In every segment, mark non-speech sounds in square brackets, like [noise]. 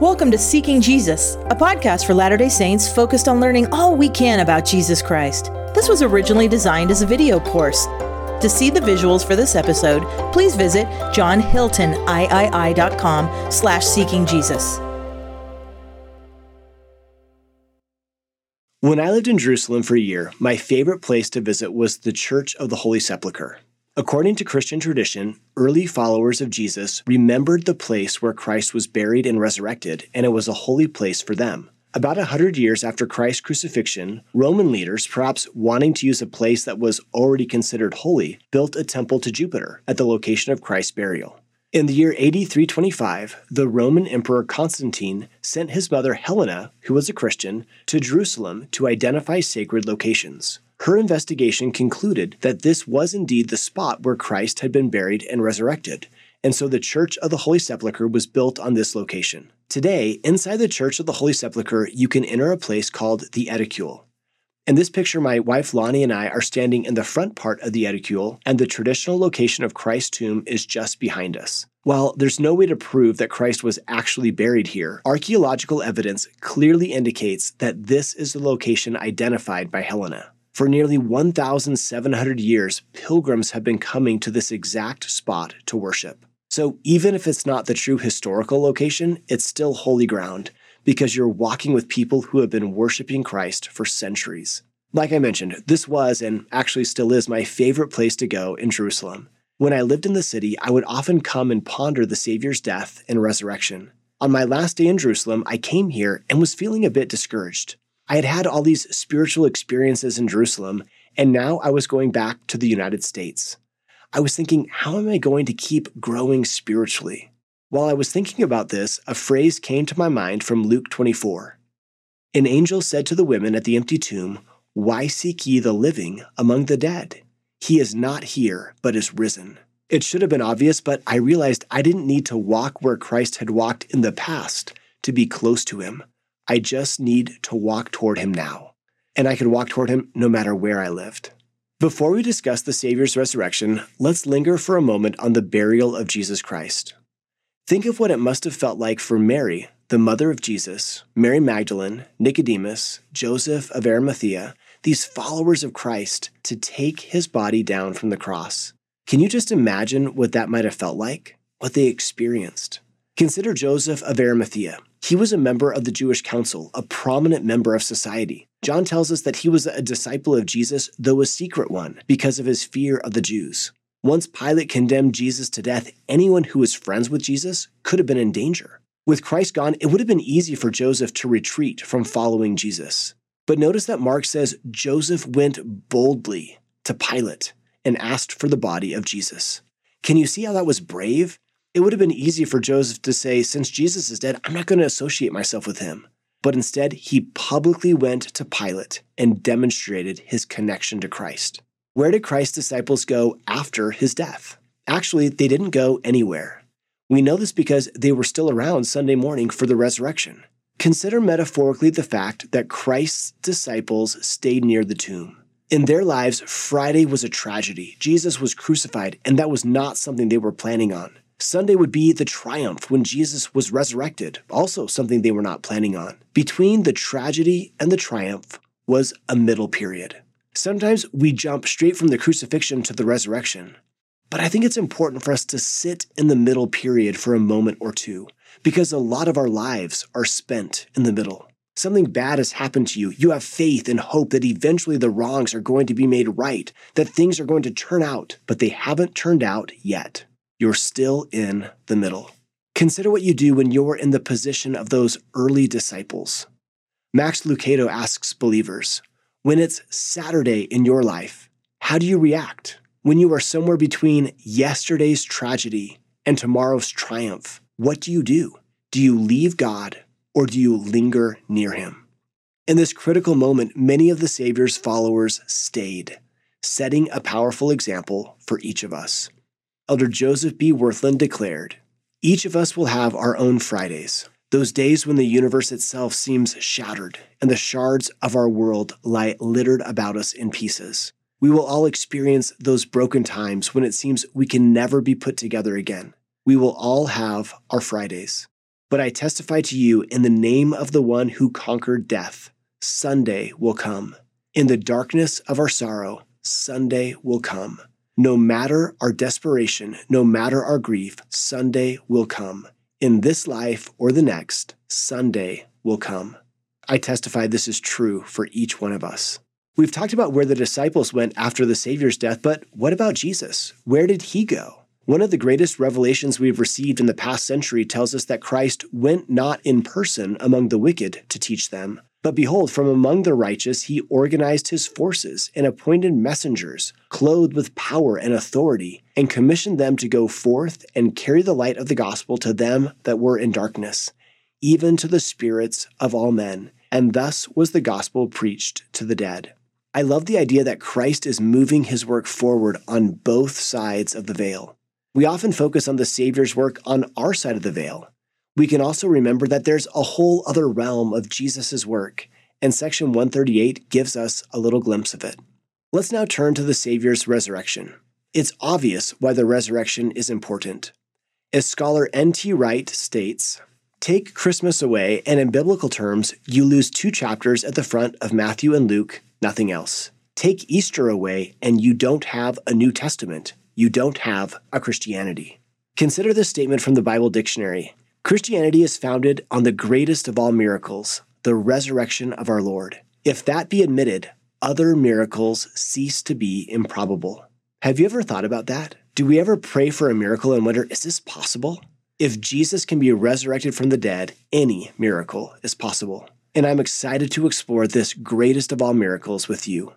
Welcome to Seeking Jesus, a podcast for Latter day Saints focused on learning all we can about Jesus Christ. This was originally designed as a video course. To see the visuals for this episode, please visit johnhiltoniii.com slash seeking Jesus. When I lived in Jerusalem for a year, my favorite place to visit was the Church of the Holy Sepulchre. According to Christian tradition, early followers of Jesus remembered the place where Christ was buried and resurrected, and it was a holy place for them. About a hundred years after Christ's crucifixion, Roman leaders, perhaps wanting to use a place that was already considered holy, built a temple to Jupiter at the location of Christ's burial. In the year AD 325, the Roman Emperor Constantine sent his mother Helena, who was a Christian, to Jerusalem to identify sacred locations. Her investigation concluded that this was indeed the spot where Christ had been buried and resurrected, and so the Church of the Holy Sepulchre was built on this location. Today, inside the Church of the Holy Sepulchre, you can enter a place called the Edicule. In this picture, my wife Lani and I are standing in the front part of the Edicule, and the traditional location of Christ's tomb is just behind us. While there's no way to prove that Christ was actually buried here, archaeological evidence clearly indicates that this is the location identified by Helena. For nearly 1,700 years, pilgrims have been coming to this exact spot to worship. So even if it's not the true historical location, it's still holy ground because you're walking with people who have been worshiping Christ for centuries. Like I mentioned, this was and actually still is my favorite place to go in Jerusalem. When I lived in the city, I would often come and ponder the Savior's death and resurrection. On my last day in Jerusalem, I came here and was feeling a bit discouraged. I had had all these spiritual experiences in Jerusalem, and now I was going back to the United States. I was thinking, how am I going to keep growing spiritually? While I was thinking about this, a phrase came to my mind from Luke 24. An angel said to the women at the empty tomb, Why seek ye the living among the dead? He is not here, but is risen. It should have been obvious, but I realized I didn't need to walk where Christ had walked in the past to be close to him. I just need to walk toward him now. And I could walk toward him no matter where I lived. Before we discuss the Savior's resurrection, let's linger for a moment on the burial of Jesus Christ. Think of what it must have felt like for Mary, the mother of Jesus, Mary Magdalene, Nicodemus, Joseph of Arimathea, these followers of Christ, to take his body down from the cross. Can you just imagine what that might have felt like? What they experienced? Consider Joseph of Arimathea. He was a member of the Jewish council, a prominent member of society. John tells us that he was a disciple of Jesus, though a secret one, because of his fear of the Jews. Once Pilate condemned Jesus to death, anyone who was friends with Jesus could have been in danger. With Christ gone, it would have been easy for Joseph to retreat from following Jesus. But notice that Mark says Joseph went boldly to Pilate and asked for the body of Jesus. Can you see how that was brave? It would have been easy for Joseph to say, Since Jesus is dead, I'm not going to associate myself with him. But instead, he publicly went to Pilate and demonstrated his connection to Christ. Where did Christ's disciples go after his death? Actually, they didn't go anywhere. We know this because they were still around Sunday morning for the resurrection. Consider metaphorically the fact that Christ's disciples stayed near the tomb. In their lives, Friday was a tragedy. Jesus was crucified, and that was not something they were planning on. Sunday would be the triumph when Jesus was resurrected, also something they were not planning on. Between the tragedy and the triumph was a middle period. Sometimes we jump straight from the crucifixion to the resurrection. But I think it's important for us to sit in the middle period for a moment or two, because a lot of our lives are spent in the middle. Something bad has happened to you. You have faith and hope that eventually the wrongs are going to be made right, that things are going to turn out, but they haven't turned out yet you're still in the middle. Consider what you do when you're in the position of those early disciples. Max Lucado asks believers when it's Saturday in your life, how do you react? When you are somewhere between yesterday's tragedy and tomorrow's triumph, what do you do? Do you leave God or do you linger near Him? In this critical moment, many of the Savior's followers stayed, setting a powerful example for each of us. Elder Joseph B. Wirthlin declared Each of us will have our own Fridays, those days when the universe itself seems shattered and the shards of our world lie littered about us in pieces. We will all experience those broken times when it seems we can never be put together again. We will all have our Fridays. But I testify to you in the name of the one who conquered death, Sunday will come. In the darkness of our sorrow, Sunday will come. No matter our desperation, no matter our grief, Sunday will come. In this life or the next, Sunday will come. I testify this is true for each one of us. We've talked about where the disciples went after the Savior's death, but what about Jesus? Where did he go? One of the greatest revelations we've received in the past century tells us that Christ went not in person among the wicked to teach them, but behold, from among the righteous he organized his forces and appointed messengers, clothed with power and authority, and commissioned them to go forth and carry the light of the gospel to them that were in darkness, even to the spirits of all men. And thus was the gospel preached to the dead. I love the idea that Christ is moving his work forward on both sides of the veil. We often focus on the Savior's work on our side of the veil, we can also remember that there's a whole other realm of Jesus' work, and section 138 gives us a little glimpse of it. Let's now turn to the Savior's resurrection. It's obvious why the resurrection is important. As scholar N.T. Wright states, Take Christmas away, and in biblical terms, you lose two chapters at the front of Matthew and Luke, nothing else. Take Easter away, and you don't have a New Testament. You don't have a Christianity. Consider this statement from the Bible Dictionary Christianity is founded on the greatest of all miracles, the resurrection of our Lord. If that be admitted, other miracles cease to be improbable. Have you ever thought about that? Do we ever pray for a miracle and wonder, is this possible? If Jesus can be resurrected from the dead, any miracle is possible. And I'm excited to explore this greatest of all miracles with you.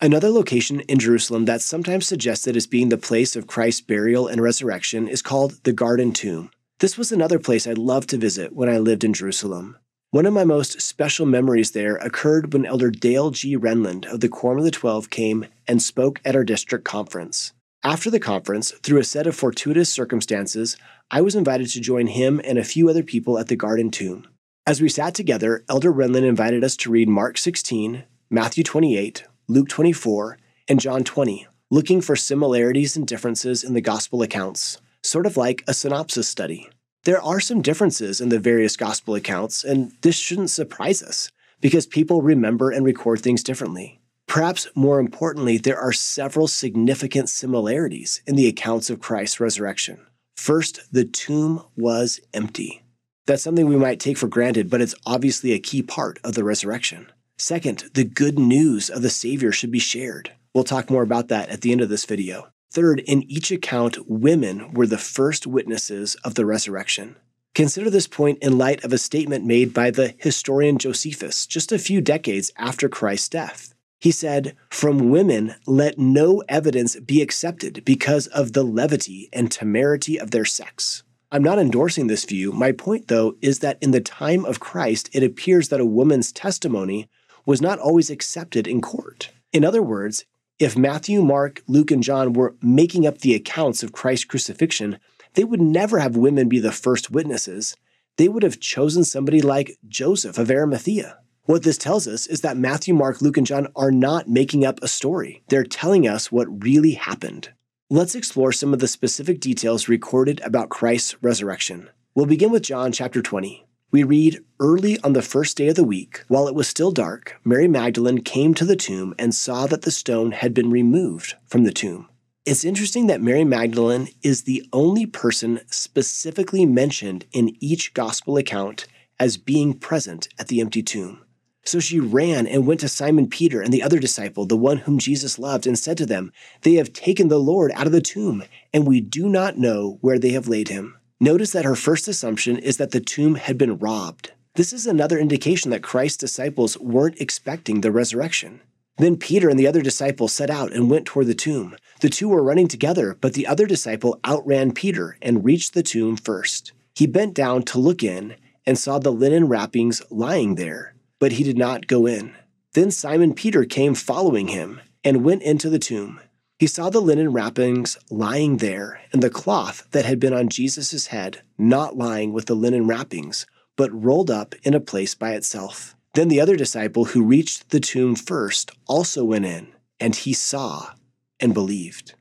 Another location in Jerusalem that's sometimes suggested as being the place of Christ's burial and resurrection is called the Garden Tomb. This was another place I loved to visit when I lived in Jerusalem. One of my most special memories there occurred when Elder Dale G. Renlund of the Quorum of the Twelve came and spoke at our district conference. After the conference, through a set of fortuitous circumstances, I was invited to join him and a few other people at the Garden Tomb. As we sat together, Elder Renlund invited us to read Mark 16, Matthew 28, Luke 24, and John 20, looking for similarities and differences in the gospel accounts sort of like a synopsis study. There are some differences in the various gospel accounts, and this shouldn't surprise us because people remember and record things differently. Perhaps more importantly, there are several significant similarities in the accounts of Christ's resurrection. First, the tomb was empty. That's something we might take for granted, but it's obviously a key part of the resurrection. Second, the good news of the Savior should be shared. We'll talk more about that at the end of this video. Third, in each account, women were the first witnesses of the resurrection. Consider this point in light of a statement made by the historian Josephus just a few decades after Christ's death. He said, From women let no evidence be accepted because of the levity and temerity of their sex. I'm not endorsing this view. My point, though, is that in the time of Christ, it appears that a woman's testimony was not always accepted in court. In other words, if Matthew, Mark, Luke, and John were making up the accounts of Christ's crucifixion, they would never have women be the first witnesses. They would have chosen somebody like Joseph of Arimathea. What this tells us is that Matthew, Mark, Luke, and John are not making up a story. They're telling us what really happened. Let's explore some of the specific details recorded about Christ's resurrection. We'll begin with John chapter 20. We read, Early on the first day of the week, while it was still dark, Mary Magdalene came to the tomb and saw that the stone had been removed from the tomb. It's interesting that Mary Magdalene is the only person specifically mentioned in each gospel account as being present at the empty tomb. So she ran and went to Simon Peter and the other disciple, the one whom Jesus loved, and said to them, They have taken the Lord out of the tomb, and we do not know where they have laid him. Notice that her first assumption is that the tomb had been robbed. This is another indication that Christ's disciples weren't expecting the resurrection. Then Peter and the other disciple set out and went toward the tomb. The two were running together, but the other disciple outran Peter and reached the tomb first. He bent down to look in and saw the linen wrappings lying there, but he did not go in. Then Simon Peter came following him and went into the tomb. He saw the linen wrappings lying there, and the cloth that had been on Jesus' head not lying with the linen wrappings, but rolled up in a place by itself. Then the other disciple who reached the tomb first also went in, and he saw and believed.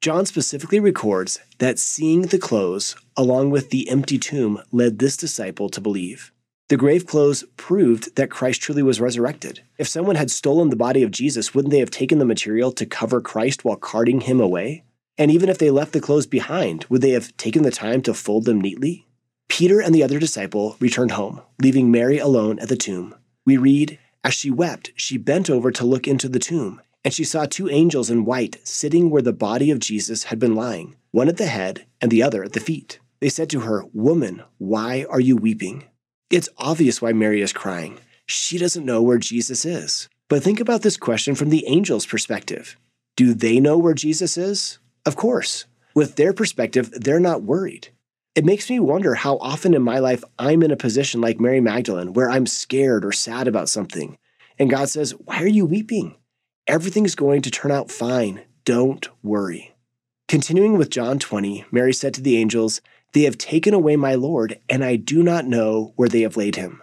John specifically records that seeing the clothes along with the empty tomb led this disciple to believe. The grave clothes proved that Christ truly was resurrected. If someone had stolen the body of Jesus, wouldn't they have taken the material to cover Christ while carting him away? And even if they left the clothes behind, would they have taken the time to fold them neatly? Peter and the other disciple returned home, leaving Mary alone at the tomb. We read, As she wept, she bent over to look into the tomb, and she saw two angels in white sitting where the body of Jesus had been lying, one at the head and the other at the feet. They said to her, Woman, why are you weeping? It's obvious why Mary is crying. She doesn't know where Jesus is. But think about this question from the angel's perspective. Do they know where Jesus is? Of course. With their perspective, they're not worried. It makes me wonder how often in my life I'm in a position like Mary Magdalene where I'm scared or sad about something. And God says, Why are you weeping? Everything's going to turn out fine. Don't worry. Continuing with John 20, Mary said to the angels, They have taken away my Lord, and I do not know where they have laid him.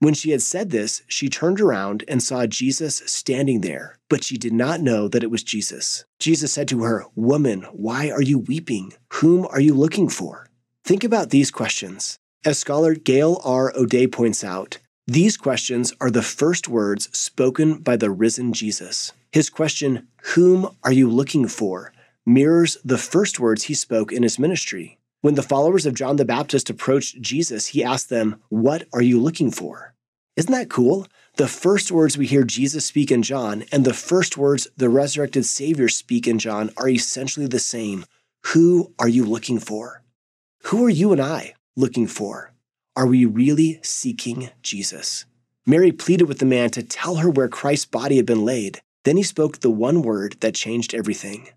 When she had said this, she turned around and saw Jesus standing there, but she did not know that it was Jesus. Jesus said to her, Woman, why are you weeping? Whom are you looking for? Think about these questions. As scholar Gail R. O'Day points out, these questions are the first words spoken by the risen Jesus. His question, Whom are you looking for? mirrors the first words he spoke in his ministry. When the followers of John the Baptist approached Jesus, he asked them, What are you looking for? Isn't that cool? The first words we hear Jesus speak in John and the first words the resurrected Savior speak in John are essentially the same. Who are you looking for? Who are you and I looking for? Are we really seeking Jesus? Mary pleaded with the man to tell her where Christ's body had been laid. Then he spoke the one word that changed everything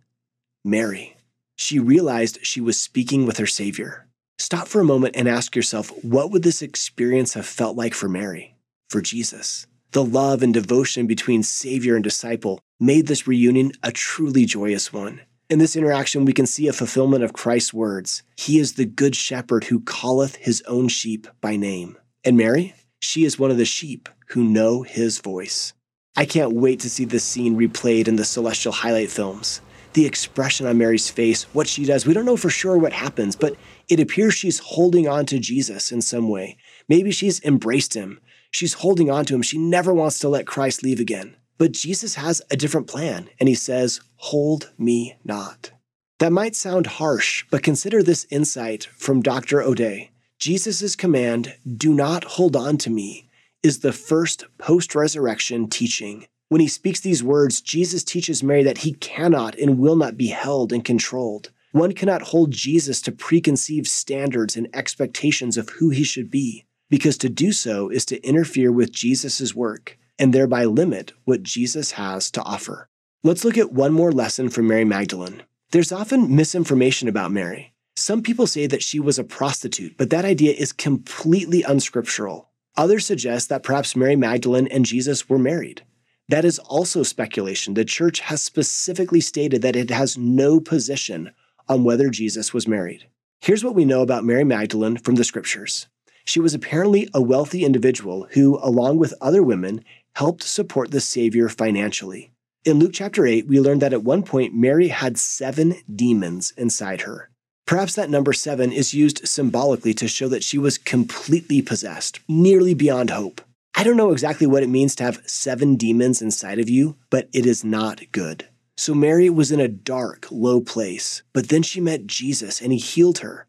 Mary. She realized she was speaking with her Savior. Stop for a moment and ask yourself what would this experience have felt like for Mary, for Jesus? The love and devotion between Savior and disciple made this reunion a truly joyous one. In this interaction, we can see a fulfillment of Christ's words He is the good shepherd who calleth his own sheep by name. And Mary, she is one of the sheep who know his voice. I can't wait to see this scene replayed in the Celestial Highlight films. The expression on Mary's face, what she does, we don't know for sure what happens, but it appears she's holding on to Jesus in some way. Maybe she's embraced him. She's holding on to him. She never wants to let Christ leave again. But Jesus has a different plan, and he says, Hold me not. That might sound harsh, but consider this insight from Dr. O'Day. Jesus' command, do not hold on to me, is the first post resurrection teaching. When he speaks these words, Jesus teaches Mary that he cannot and will not be held and controlled. One cannot hold Jesus to preconceived standards and expectations of who he should be, because to do so is to interfere with Jesus' work and thereby limit what Jesus has to offer. Let's look at one more lesson from Mary Magdalene. There's often misinformation about Mary. Some people say that she was a prostitute, but that idea is completely unscriptural. Others suggest that perhaps Mary Magdalene and Jesus were married. That is also speculation. The church has specifically stated that it has no position on whether Jesus was married. Here's what we know about Mary Magdalene from the scriptures. She was apparently a wealthy individual who, along with other women, helped support the Savior financially. In Luke chapter 8, we learn that at one point Mary had seven demons inside her. Perhaps that number seven is used symbolically to show that she was completely possessed, nearly beyond hope. I don't know exactly what it means to have seven demons inside of you, but it is not good. So Mary was in a dark, low place, but then she met Jesus and he healed her.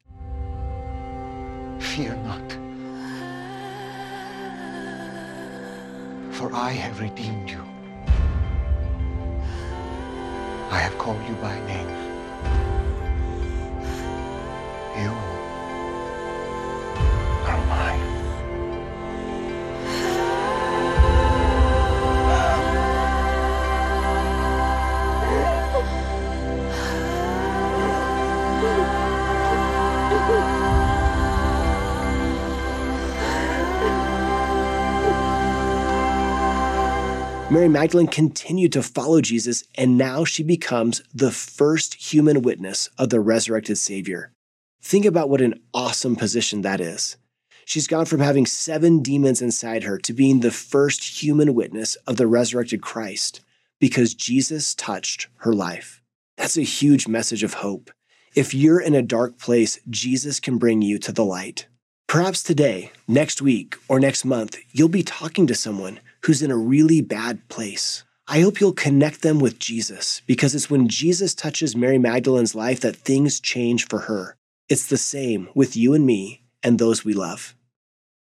Fear not. for I have redeemed you. I have called you by name. You Mary Magdalene continued to follow Jesus, and now she becomes the first human witness of the resurrected Savior. Think about what an awesome position that is. She's gone from having seven demons inside her to being the first human witness of the resurrected Christ because Jesus touched her life. That's a huge message of hope. If you're in a dark place, Jesus can bring you to the light. Perhaps today, next week, or next month, you'll be talking to someone who's in a really bad place. I hope you'll connect them with Jesus because it's when Jesus touches Mary Magdalene's life that things change for her. It's the same with you and me and those we love.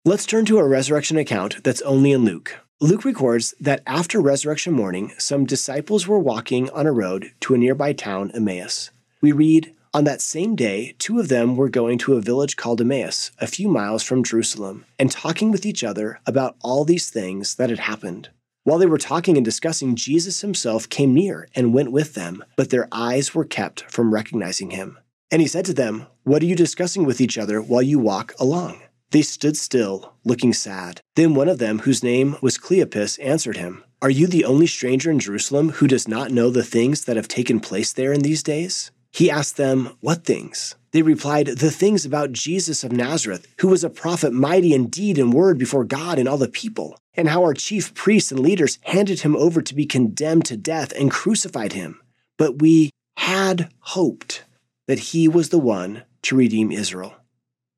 Let's turn to a resurrection account that's only in Luke. Luke records that after resurrection morning, some disciples were walking on a road to a nearby town, Emmaus. We read, on that same day, two of them were going to a village called Emmaus, a few miles from Jerusalem, and talking with each other about all these things that had happened. While they were talking and discussing, Jesus himself came near and went with them, but their eyes were kept from recognizing him. And he said to them, What are you discussing with each other while you walk along? They stood still, looking sad. Then one of them, whose name was Cleopas, answered him, Are you the only stranger in Jerusalem who does not know the things that have taken place there in these days? He asked them, What things? They replied, The things about Jesus of Nazareth, who was a prophet mighty in deed and word before God and all the people, and how our chief priests and leaders handed him over to be condemned to death and crucified him. But we had hoped that he was the one to redeem Israel.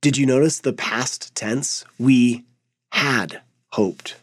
Did you notice the past tense? We had hoped.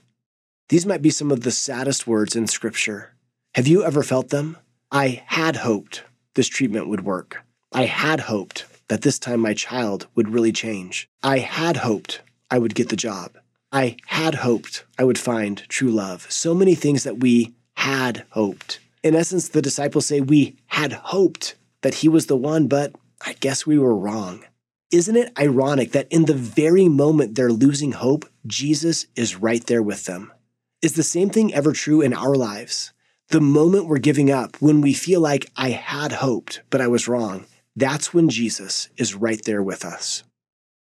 These might be some of the saddest words in Scripture. Have you ever felt them? I had hoped this treatment would work. I had hoped that this time my child would really change. I had hoped I would get the job. I had hoped I would find true love. So many things that we had hoped. In essence, the disciples say we had hoped that he was the one, but I guess we were wrong. Isn't it ironic that in the very moment they're losing hope, Jesus is right there with them? Is the same thing ever true in our lives? The moment we're giving up, when we feel like I had hoped, but I was wrong, that's when Jesus is right there with us.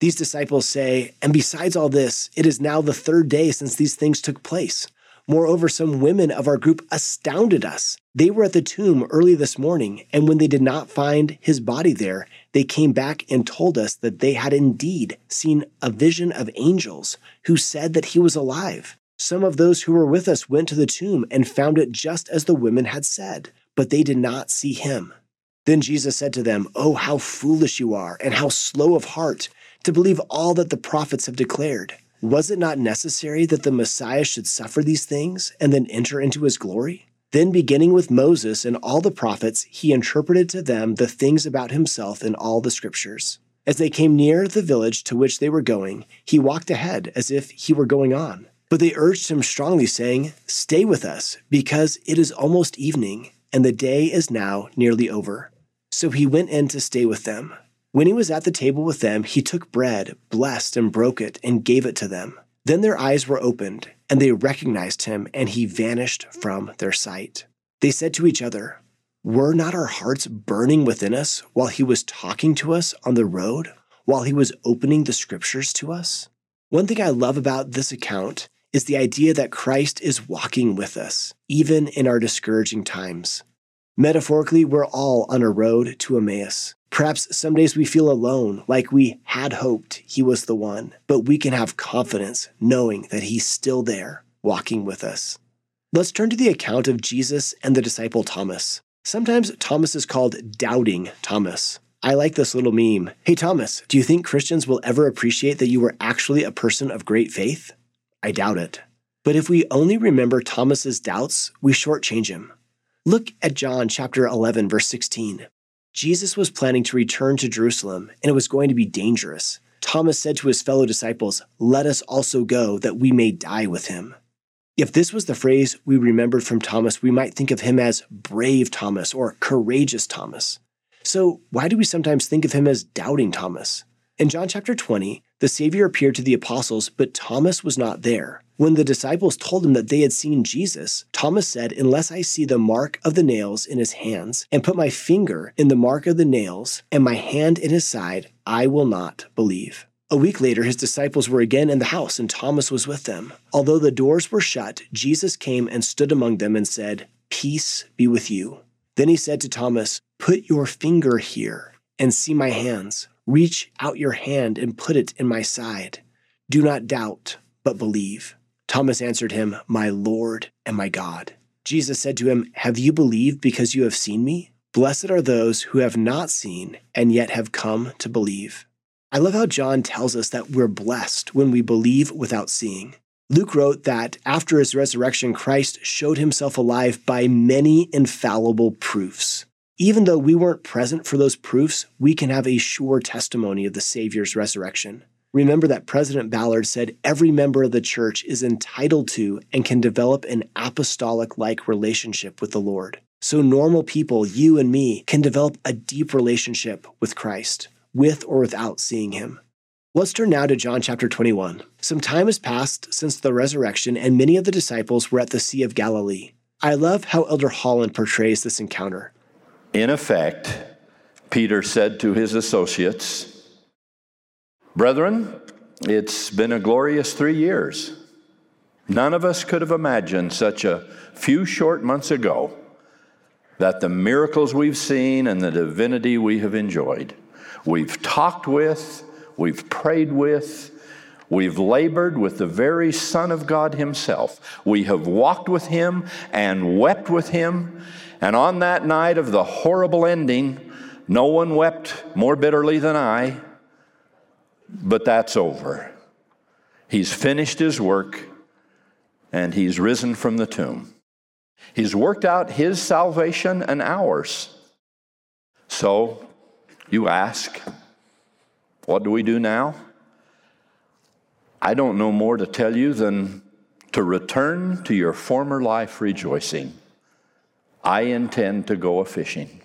These disciples say, and besides all this, it is now the third day since these things took place. Moreover, some women of our group astounded us. They were at the tomb early this morning, and when they did not find his body there, they came back and told us that they had indeed seen a vision of angels who said that he was alive. Some of those who were with us went to the tomb and found it just as the women had said, but they did not see him. Then Jesus said to them, Oh, how foolish you are, and how slow of heart to believe all that the prophets have declared. Was it not necessary that the Messiah should suffer these things and then enter into his glory? Then, beginning with Moses and all the prophets, he interpreted to them the things about himself in all the scriptures. As they came near the village to which they were going, he walked ahead as if he were going on. But they urged him strongly, saying, Stay with us, because it is almost evening, and the day is now nearly over. So he went in to stay with them. When he was at the table with them, he took bread, blessed and broke it, and gave it to them. Then their eyes were opened, and they recognized him, and he vanished from their sight. They said to each other, Were not our hearts burning within us while he was talking to us on the road, while he was opening the scriptures to us? One thing I love about this account is the idea that Christ is walking with us, even in our discouraging times. Metaphorically, we're all on a road to Emmaus. Perhaps some days we feel alone, like we had hoped he was the one, but we can have confidence knowing that he's still there, walking with us. Let's turn to the account of Jesus and the disciple Thomas. Sometimes Thomas is called Doubting Thomas. I like this little meme. Hey, Thomas, do you think Christians will ever appreciate that you were actually a person of great faith? I doubt it. But if we only remember Thomas's doubts, we shortchange him. Look at John chapter 11 verse 16. Jesus was planning to return to Jerusalem, and it was going to be dangerous. Thomas said to his fellow disciples, "Let us also go that we may die with him." If this was the phrase we remembered from Thomas, we might think of him as brave Thomas or courageous Thomas. So, why do we sometimes think of him as doubting Thomas? In John chapter 20, the Savior appeared to the apostles, but Thomas was not there. When the disciples told him that they had seen Jesus, Thomas said, Unless I see the mark of the nails in his hands, and put my finger in the mark of the nails, and my hand in his side, I will not believe. A week later, his disciples were again in the house, and Thomas was with them. Although the doors were shut, Jesus came and stood among them and said, Peace be with you. Then he said to Thomas, Put your finger here and see my hands Reach out your hand and put it in my side. Do not doubt, but believe. Thomas answered him, My Lord and my God. Jesus said to him, Have you believed because you have seen me? Blessed are those who have not seen and yet have come to believe. I love how John tells us that we're blessed when we believe without seeing. Luke wrote that after his resurrection, Christ showed himself alive by many infallible proofs. Even though we weren't present for those proofs, we can have a sure testimony of the Savior's resurrection. Remember that President Ballard said every member of the church is entitled to and can develop an apostolic like relationship with the Lord. So, normal people, you and me, can develop a deep relationship with Christ, with or without seeing him. Let's turn now to John chapter 21. Some time has passed since the resurrection, and many of the disciples were at the Sea of Galilee. I love how Elder Holland portrays this encounter. In effect, Peter said to his associates, Brethren, it's been a glorious three years. None of us could have imagined such a few short months ago that the miracles we've seen and the divinity we have enjoyed, we've talked with, we've prayed with, we've labored with the very Son of God Himself. We have walked with Him and wept with Him. And on that night of the horrible ending, no one wept more bitterly than I. But that's over. He's finished his work and he's risen from the tomb. He's worked out his salvation and ours. So you ask, what do we do now? I don't know more to tell you than to return to your former life rejoicing. I intend to go a fishing.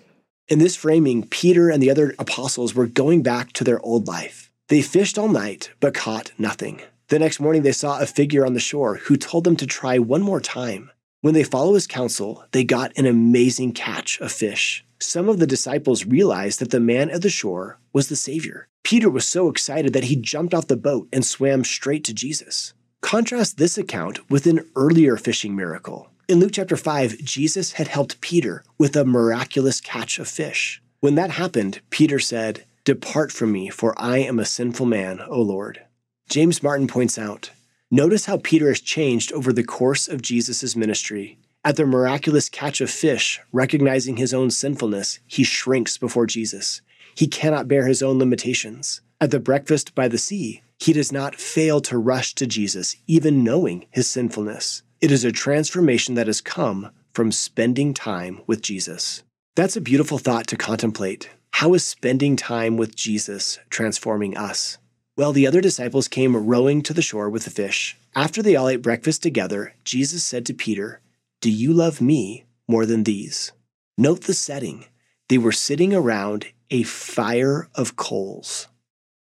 In this framing, Peter and the other apostles were going back to their old life. They fished all night, but caught nothing. The next morning, they saw a figure on the shore who told them to try one more time. When they followed his counsel, they got an amazing catch of fish. Some of the disciples realized that the man at the shore was the Savior. Peter was so excited that he jumped off the boat and swam straight to Jesus. Contrast this account with an earlier fishing miracle. In Luke chapter 5, Jesus had helped Peter with a miraculous catch of fish. When that happened, Peter said, Depart from me, for I am a sinful man, O Lord. James Martin points out Notice how Peter has changed over the course of Jesus' ministry. At the miraculous catch of fish, recognizing his own sinfulness, he shrinks before Jesus. He cannot bear his own limitations. At the breakfast by the sea, he does not fail to rush to Jesus, even knowing his sinfulness. It is a transformation that has come from spending time with Jesus. That's a beautiful thought to contemplate. How is spending time with Jesus transforming us? Well, the other disciples came rowing to the shore with the fish. After they all ate breakfast together, Jesus said to Peter, Do you love me more than these? Note the setting. They were sitting around a fire of coals.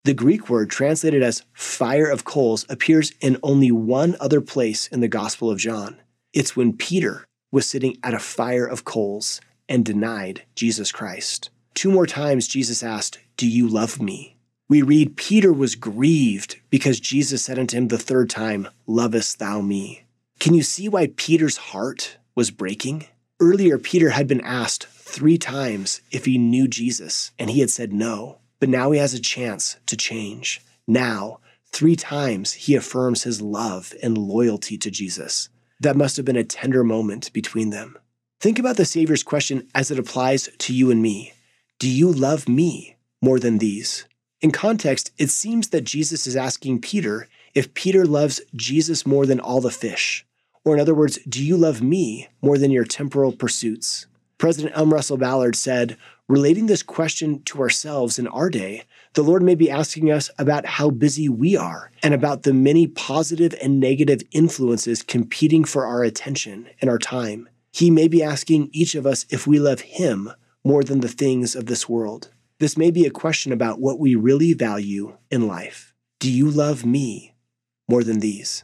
The Greek word translated as fire of coals appears in only one other place in the Gospel of John. It's when Peter was sitting at a fire of coals and denied Jesus Christ. Two more times, Jesus asked, Do you love me? We read, Peter was grieved because Jesus said unto him the third time, Lovest thou me? Can you see why Peter's heart was breaking? Earlier, Peter had been asked three times if he knew Jesus, and he had said no. But now he has a chance to change. Now, three times, he affirms his love and loyalty to Jesus. That must have been a tender moment between them. Think about the Savior's question as it applies to you and me. Do you love me more than these? In context, it seems that Jesus is asking Peter if Peter loves Jesus more than all the fish. Or, in other words, do you love me more than your temporal pursuits? President M. Russell Ballard said, relating this question to ourselves in our day, the Lord may be asking us about how busy we are and about the many positive and negative influences competing for our attention and our time. He may be asking each of us if we love Him more than the things of this world. This may be a question about what we really value in life. Do you love me more than these?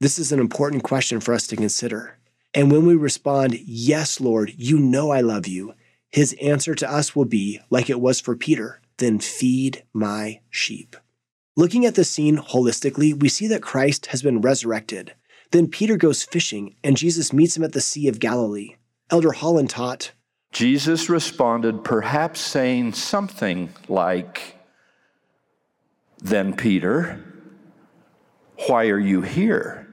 This is an important question for us to consider. And when we respond, Yes, Lord, you know I love you, his answer to us will be, like it was for Peter, then feed my sheep. Looking at the scene holistically, we see that Christ has been resurrected. Then Peter goes fishing, and Jesus meets him at the Sea of Galilee. Elder Holland taught Jesus responded, perhaps saying something like, Then, Peter, why are you here?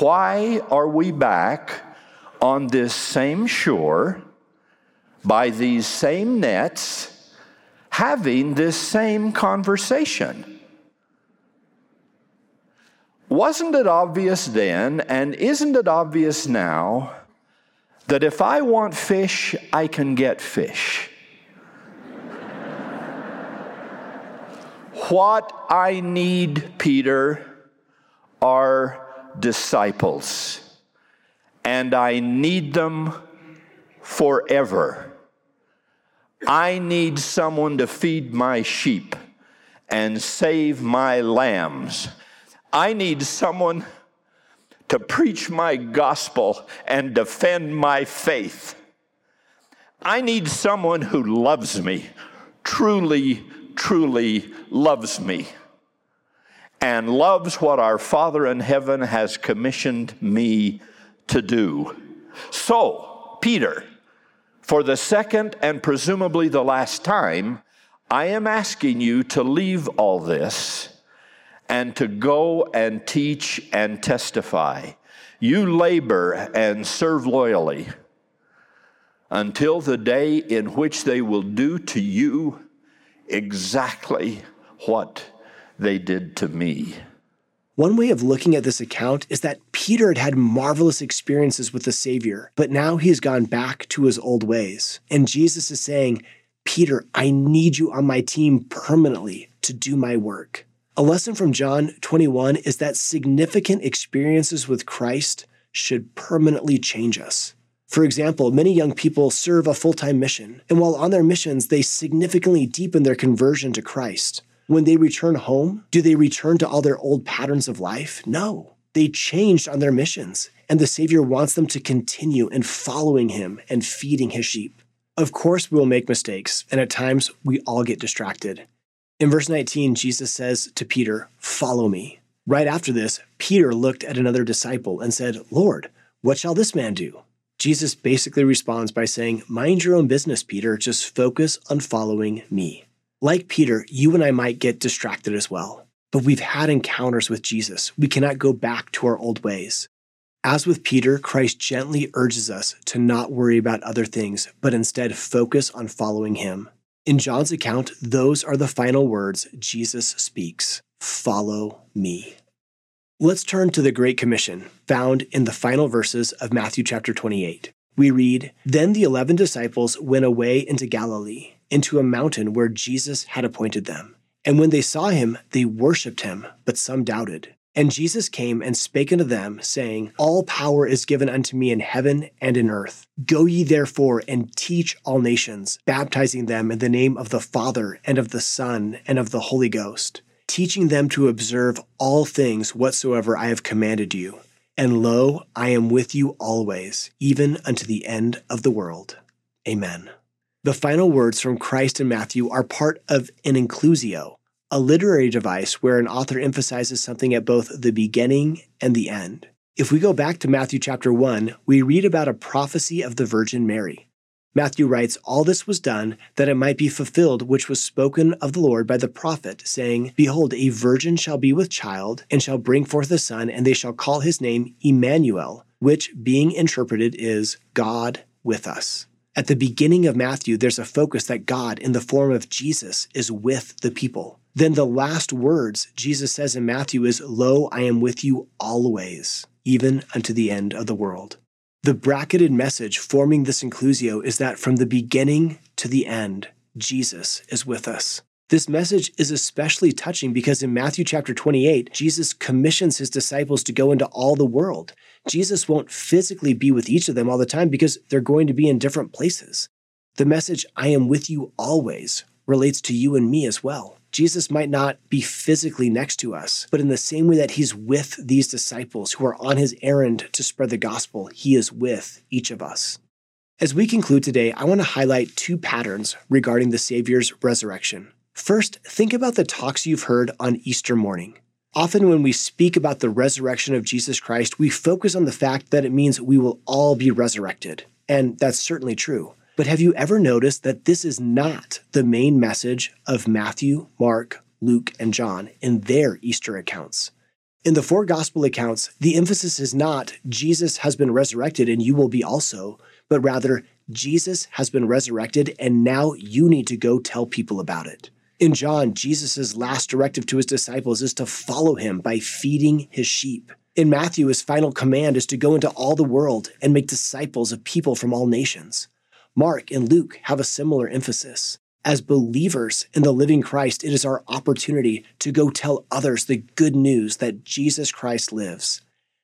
Why are we back on this same shore by these same nets having this same conversation. Wasn't it obvious then, and isn't it obvious now, that if I want fish, I can get fish? [laughs] what I need, Peter, are disciples, and I need them forever. I need someone to feed my sheep and save my lambs. I need someone to preach my gospel and defend my faith. I need someone who loves me, truly, truly loves me, and loves what our Father in heaven has commissioned me to do. So, Peter, for the second and presumably the last time, I am asking you to leave all this and to go and teach and testify. You labor and serve loyally until the day in which they will do to you exactly what they did to me. One way of looking at this account is that Peter had had marvelous experiences with the Savior, but now he has gone back to his old ways. And Jesus is saying, Peter, I need you on my team permanently to do my work. A lesson from John 21 is that significant experiences with Christ should permanently change us. For example, many young people serve a full time mission, and while on their missions, they significantly deepen their conversion to Christ. When they return home, do they return to all their old patterns of life? No. They changed on their missions, and the Savior wants them to continue in following Him and feeding His sheep. Of course, we will make mistakes, and at times we all get distracted. In verse 19, Jesus says to Peter, Follow me. Right after this, Peter looked at another disciple and said, Lord, what shall this man do? Jesus basically responds by saying, Mind your own business, Peter. Just focus on following me. Like Peter, you and I might get distracted as well. But we've had encounters with Jesus. We cannot go back to our old ways. As with Peter, Christ gently urges us to not worry about other things, but instead focus on following him. In John's account, those are the final words Jesus speaks Follow me. Let's turn to the Great Commission, found in the final verses of Matthew chapter 28. We read Then the eleven disciples went away into Galilee, into a mountain where Jesus had appointed them. And when they saw him, they worshipped him, but some doubted. And Jesus came and spake unto them, saying, All power is given unto me in heaven and in earth. Go ye therefore and teach all nations, baptizing them in the name of the Father, and of the Son, and of the Holy Ghost, teaching them to observe all things whatsoever I have commanded you. And lo, I am with you always, even unto the end of the world. Amen. The final words from Christ in Matthew are part of an inclusio, a literary device where an author emphasizes something at both the beginning and the end. If we go back to Matthew chapter 1, we read about a prophecy of the Virgin Mary. Matthew writes, All this was done that it might be fulfilled which was spoken of the Lord by the prophet, saying, Behold, a virgin shall be with child, and shall bring forth a son, and they shall call his name Emmanuel, which, being interpreted, is God with us. At the beginning of Matthew, there's a focus that God, in the form of Jesus, is with the people. Then the last words Jesus says in Matthew is, Lo, I am with you always, even unto the end of the world. The bracketed message forming this inclusio is that from the beginning to the end, Jesus is with us. This message is especially touching because in Matthew chapter 28, Jesus commissions his disciples to go into all the world. Jesus won't physically be with each of them all the time because they're going to be in different places. The message, I am with you always, relates to you and me as well. Jesus might not be physically next to us, but in the same way that he's with these disciples who are on his errand to spread the gospel, he is with each of us. As we conclude today, I want to highlight two patterns regarding the Savior's resurrection. First, think about the talks you've heard on Easter morning. Often, when we speak about the resurrection of Jesus Christ, we focus on the fact that it means we will all be resurrected. And that's certainly true. But have you ever noticed that this is not the main message of Matthew, Mark, Luke, and John in their Easter accounts? In the four gospel accounts, the emphasis is not Jesus has been resurrected and you will be also, but rather Jesus has been resurrected, and now you need to go tell people about it. In John, Jesus' last directive to his disciples is to follow him by feeding his sheep. In Matthew, his final command is to go into all the world and make disciples of people from all nations. Mark and Luke have a similar emphasis. As believers in the living Christ, it is our opportunity to go tell others the good news that Jesus Christ lives.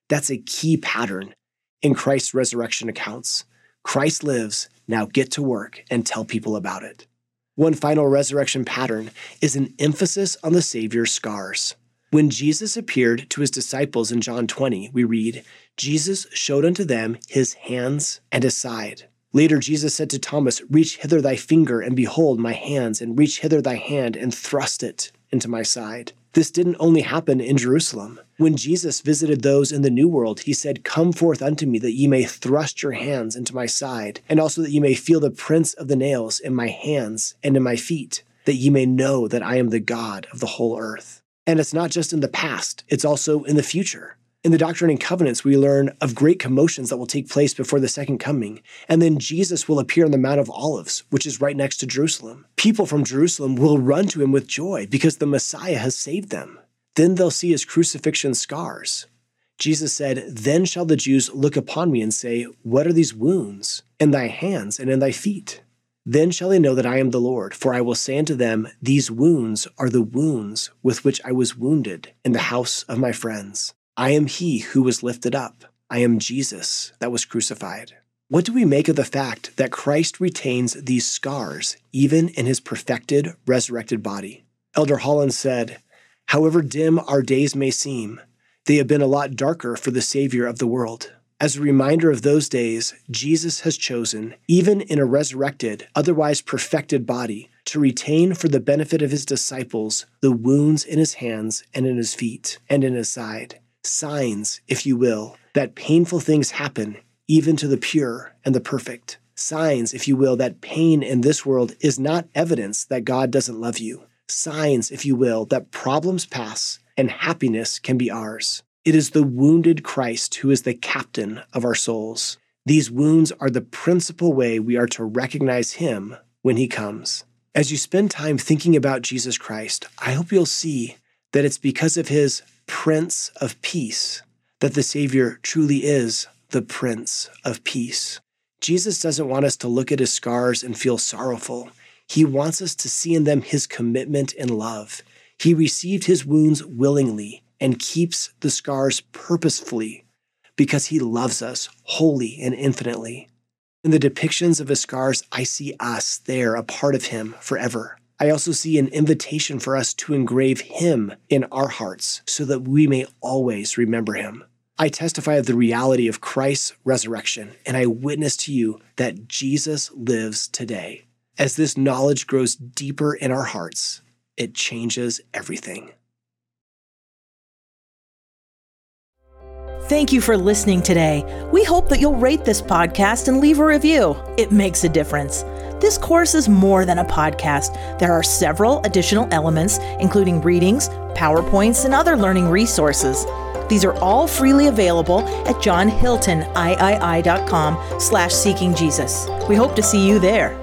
That's a key pattern in Christ's resurrection accounts. Christ lives, now get to work and tell people about it. One final resurrection pattern is an emphasis on the Savior's scars. When Jesus appeared to his disciples in John 20, we read, Jesus showed unto them his hands and his side. Later, Jesus said to Thomas, Reach hither thy finger and behold my hands, and reach hither thy hand and thrust it into my side. This didn't only happen in Jerusalem. When Jesus visited those in the New World, he said, Come forth unto me that ye may thrust your hands into my side, and also that ye may feel the prints of the nails in my hands and in my feet, that ye may know that I am the God of the whole earth. And it's not just in the past, it's also in the future. In the Doctrine and Covenants, we learn of great commotions that will take place before the second coming. And then Jesus will appear on the Mount of Olives, which is right next to Jerusalem. People from Jerusalem will run to him with joy because the Messiah has saved them. Then they'll see his crucifixion scars. Jesus said, Then shall the Jews look upon me and say, What are these wounds in thy hands and in thy feet? Then shall they know that I am the Lord, for I will say unto them, These wounds are the wounds with which I was wounded in the house of my friends. I am he who was lifted up. I am Jesus that was crucified. What do we make of the fact that Christ retains these scars even in his perfected, resurrected body? Elder Holland said, However dim our days may seem, they have been a lot darker for the Savior of the world. As a reminder of those days, Jesus has chosen, even in a resurrected, otherwise perfected body, to retain for the benefit of his disciples the wounds in his hands and in his feet and in his side signs, if you will, that painful things happen even to the pure and the perfect. Signs, if you will, that pain in this world is not evidence that God doesn't love you. Signs, if you will, that problems pass and happiness can be ours. It is the wounded Christ who is the captain of our souls. These wounds are the principal way we are to recognize Him when He comes. As you spend time thinking about Jesus Christ, I hope you'll see that it's because of His Prince of Peace, that the Savior truly is the Prince of Peace. Jesus doesn't want us to look at his scars and feel sorrowful. He wants us to see in them his commitment and love. He received his wounds willingly and keeps the scars purposefully because he loves us wholly and infinitely. In the depictions of his scars, I see us there, a part of him forever. I also see an invitation for us to engrave Him in our hearts so that we may always remember Him. I testify of the reality of Christ's resurrection, and I witness to you that Jesus lives today. As this knowledge grows deeper in our hearts, it changes everything. Thank you for listening today. We hope that you'll rate this podcast and leave a review. It makes a difference. This course is more than a podcast. There are several additional elements, including readings, PowerPoints, and other learning resources. These are all freely available at johnhiltoniii.com slash seeking Jesus. We hope to see you there.